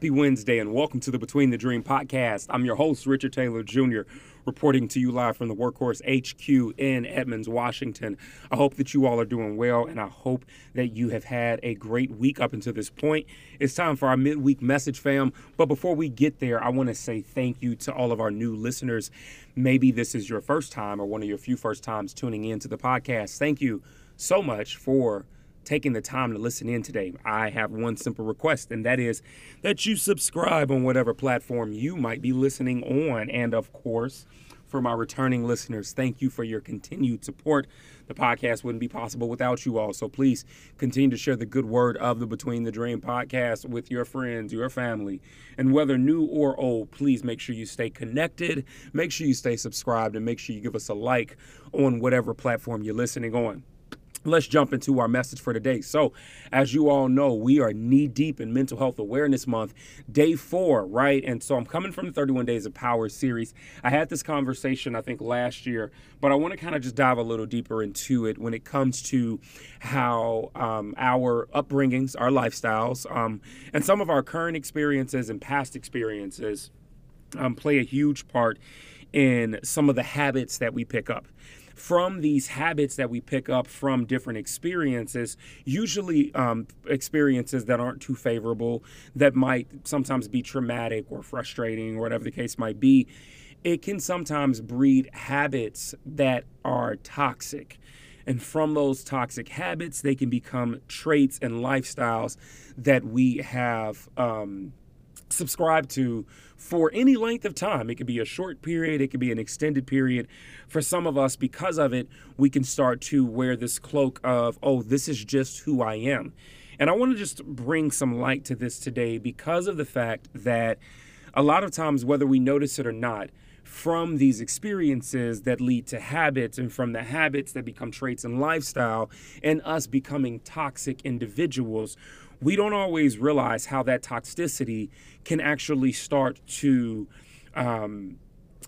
Happy Wednesday and welcome to the Between the Dream podcast. I'm your host, Richard Taylor Jr., reporting to you live from the Workhorse HQ in Edmonds, Washington. I hope that you all are doing well and I hope that you have had a great week up until this point. It's time for our midweek message, fam. But before we get there, I want to say thank you to all of our new listeners. Maybe this is your first time or one of your few first times tuning in to the podcast. Thank you so much for taking the time to listen in today, I have one simple request, and that is that you subscribe on whatever platform you might be listening on. And of course, for my returning listeners, thank you for your continued support. The podcast wouldn't be possible without you all. So please continue to share the good word of the Between the Dream podcast with your friends, your family. And whether new or old, please make sure you stay connected, make sure you stay subscribed, and make sure you give us a like on whatever platform you're listening on let's jump into our message for today. So, as you all know, we are knee deep in Mental Health Awareness Month, day four, right? And so, I'm coming from the 31 Days of Power series. I had this conversation, I think, last year, but I want to kind of just dive a little deeper into it when it comes to how um, our upbringings, our lifestyles, um, and some of our current experiences and past experiences um, play a huge part in some of the habits that we pick up from these habits that we pick up from different experiences, usually um, experiences that aren't too favorable, that might sometimes be traumatic or frustrating, or whatever the case might be, it can sometimes breed habits that are toxic. And from those toxic habits, they can become traits and lifestyles that we have um, subscribed to for any length of time. It could be a short period, it could be an extended period. For some of us, because of it, we can start to wear this cloak of, oh, this is just who I am. And I want to just bring some light to this today because of the fact that a lot of times, whether we notice it or not, from these experiences that lead to habits, and from the habits that become traits and lifestyle, and us becoming toxic individuals, we don't always realize how that toxicity can actually start to um,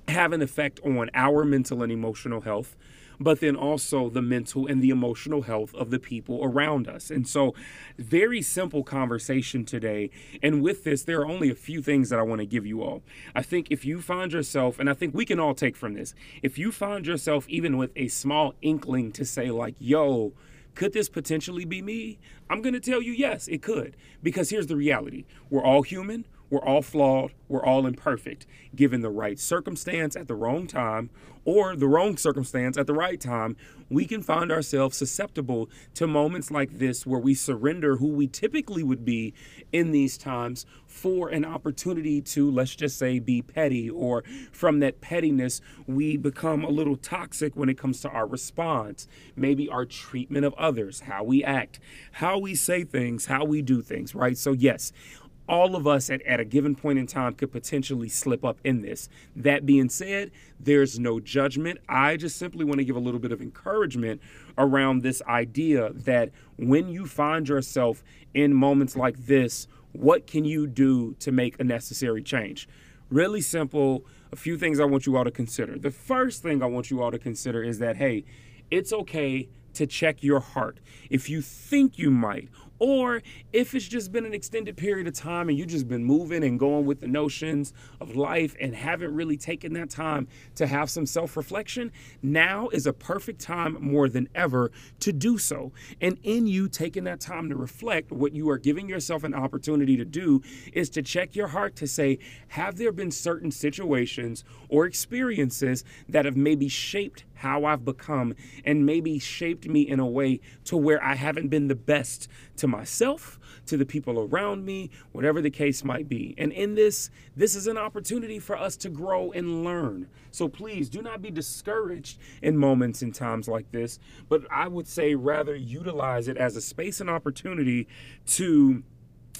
have an effect on our mental and emotional health but then also the mental and the emotional health of the people around us. And so, very simple conversation today. And with this, there are only a few things that I want to give you all. I think if you find yourself, and I think we can all take from this, if you find yourself even with a small inkling to say, like, yo, could this potentially be me? I'm going to tell you yes, it could. Because here's the reality we're all human, we're all flawed, we're all imperfect. Given the right circumstance at the wrong time, or the wrong circumstance at the right time, we can find ourselves susceptible to moments like this where we surrender who we typically would be in these times for an opportunity to, let's just say, be petty, or from that pettiness, we become a little toxic when it comes to our response, maybe our treatment of others, how we act, how we say things, how we do things, right? So, yes, all of us at, at a given point in time could potentially slip up in this. That being said, there's no judgment. I just simply want to give a little bit of encouragement around this idea that when you find yourself in moments like this, what can you do to make a necessary change? Really simple. A few things I want you all to consider. The first thing I want you all to consider is that, hey, it's okay to check your heart. If you think you might, or if it's just been an extended period of time and you've just been moving and going with the notions of life and haven't really taken that time to have some self reflection, now is a perfect time more than ever to do so. And in you taking that time to reflect, what you are giving yourself an opportunity to do is to check your heart to say, have there been certain situations or experiences that have maybe shaped how I've become and maybe shaped me in a way to where I haven't been the best to myself, to the people around me, whatever the case might be. And in this, this is an opportunity for us to grow and learn. So please do not be discouraged in moments and times like this, but I would say rather utilize it as a space and opportunity to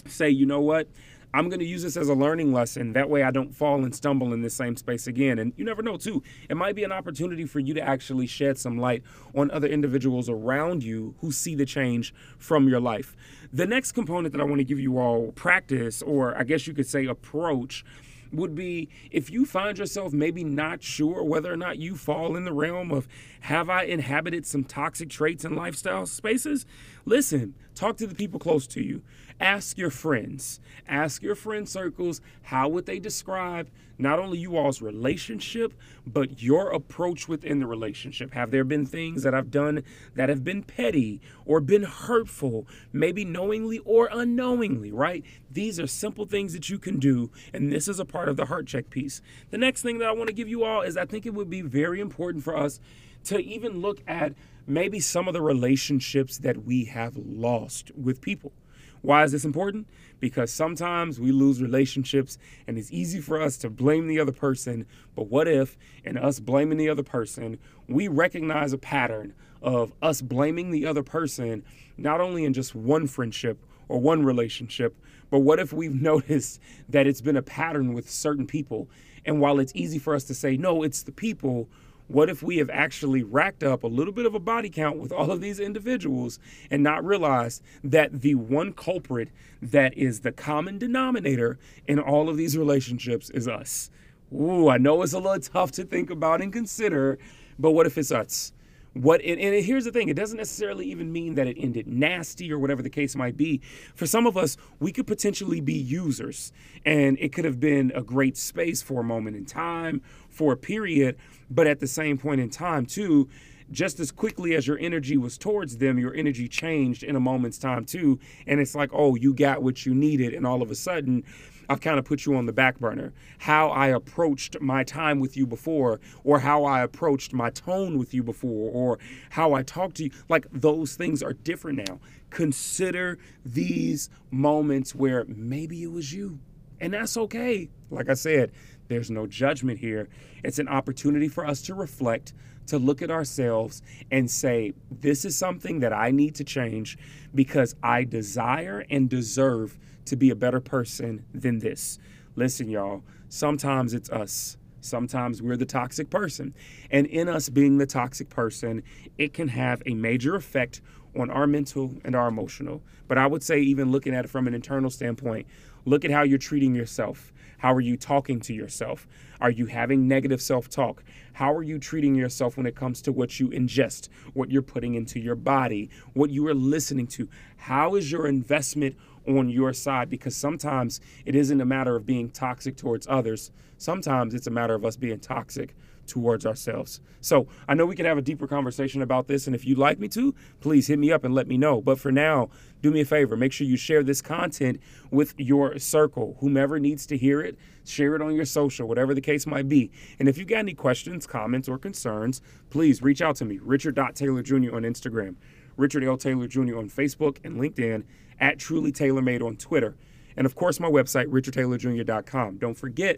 say, you know what? I'm going to use this as a learning lesson. That way I don't fall and stumble in the same space again. And you never know, too. It might be an opportunity for you to actually shed some light on other individuals around you who see the change from your life. The next component that I want to give you all practice, or I guess you could say approach, would be if you find yourself maybe not sure whether or not you fall in the realm of have I inhabited some toxic traits and lifestyle spaces? Listen, Talk to the people close to you. Ask your friends. Ask your friend circles how would they describe not only you all's relationship, but your approach within the relationship. Have there been things that I've done that have been petty or been hurtful, maybe knowingly or unknowingly, right? These are simple things that you can do, and this is a part of the heart check piece. The next thing that I want to give you all is I think it would be very important for us to even look at maybe some of the relationships that we have lost with people. Why is this important? Because sometimes we lose relationships and it's easy for us to blame the other person. But what if, in us blaming the other person, we recognize a pattern of us blaming the other person, not only in just one friendship or one relationship, but what if we've noticed that it's been a pattern with certain people? And while it's easy for us to say, no, it's the people, what if we have actually racked up a little bit of a body count with all of these individuals and not realized that the one culprit that is the common denominator in all of these relationships is us? Ooh, I know it's a little tough to think about and consider, but what if it's us? What and, and here's the thing it doesn't necessarily even mean that it ended nasty or whatever the case might be. For some of us we could potentially be users and it could have been a great space for a moment in time for a period but at the same point in time too just as quickly as your energy was towards them, your energy changed in a moment's time too. And it's like, oh, you got what you needed. And all of a sudden, I've kind of put you on the back burner. How I approached my time with you before, or how I approached my tone with you before, or how I talked to you, like those things are different now. Consider these moments where maybe it was you, and that's okay. Like I said, there's no judgment here. It's an opportunity for us to reflect, to look at ourselves and say, This is something that I need to change because I desire and deserve to be a better person than this. Listen, y'all, sometimes it's us. Sometimes we're the toxic person. And in us being the toxic person, it can have a major effect on our mental and our emotional. But I would say, even looking at it from an internal standpoint, look at how you're treating yourself. How are you talking to yourself? Are you having negative self talk? How are you treating yourself when it comes to what you ingest, what you're putting into your body, what you are listening to? How is your investment on your side? Because sometimes it isn't a matter of being toxic towards others, sometimes it's a matter of us being toxic towards ourselves. So I know we can have a deeper conversation about this. And if you'd like me to, please hit me up and let me know. But for now, do me a favor make sure you share this content with your circle, whomever needs to hear it. Share it on your social, whatever the case might be. And if you got any questions, comments, or concerns, please reach out to me, Richard.Taylor Jr. on Instagram, Richard L. Taylor Jr. on Facebook and LinkedIn, at Truly Taylor Made on Twitter. And of course, my website, richardtaylorjr.com. Don't forget,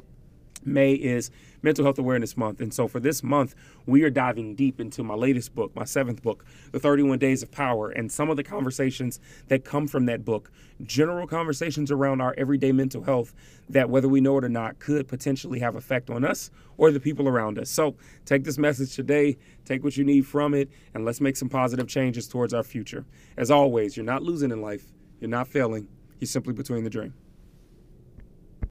May is Mental Health Awareness Month. And so for this month, we are diving deep into my latest book, my seventh book, The 31 Days of Power, and some of the conversations that come from that book, general conversations around our everyday mental health that, whether we know it or not, could potentially have effect on us or the people around us. So take this message today, take what you need from it, and let's make some positive changes towards our future. As always, you're not losing in life, you're not failing, you're simply between the dream.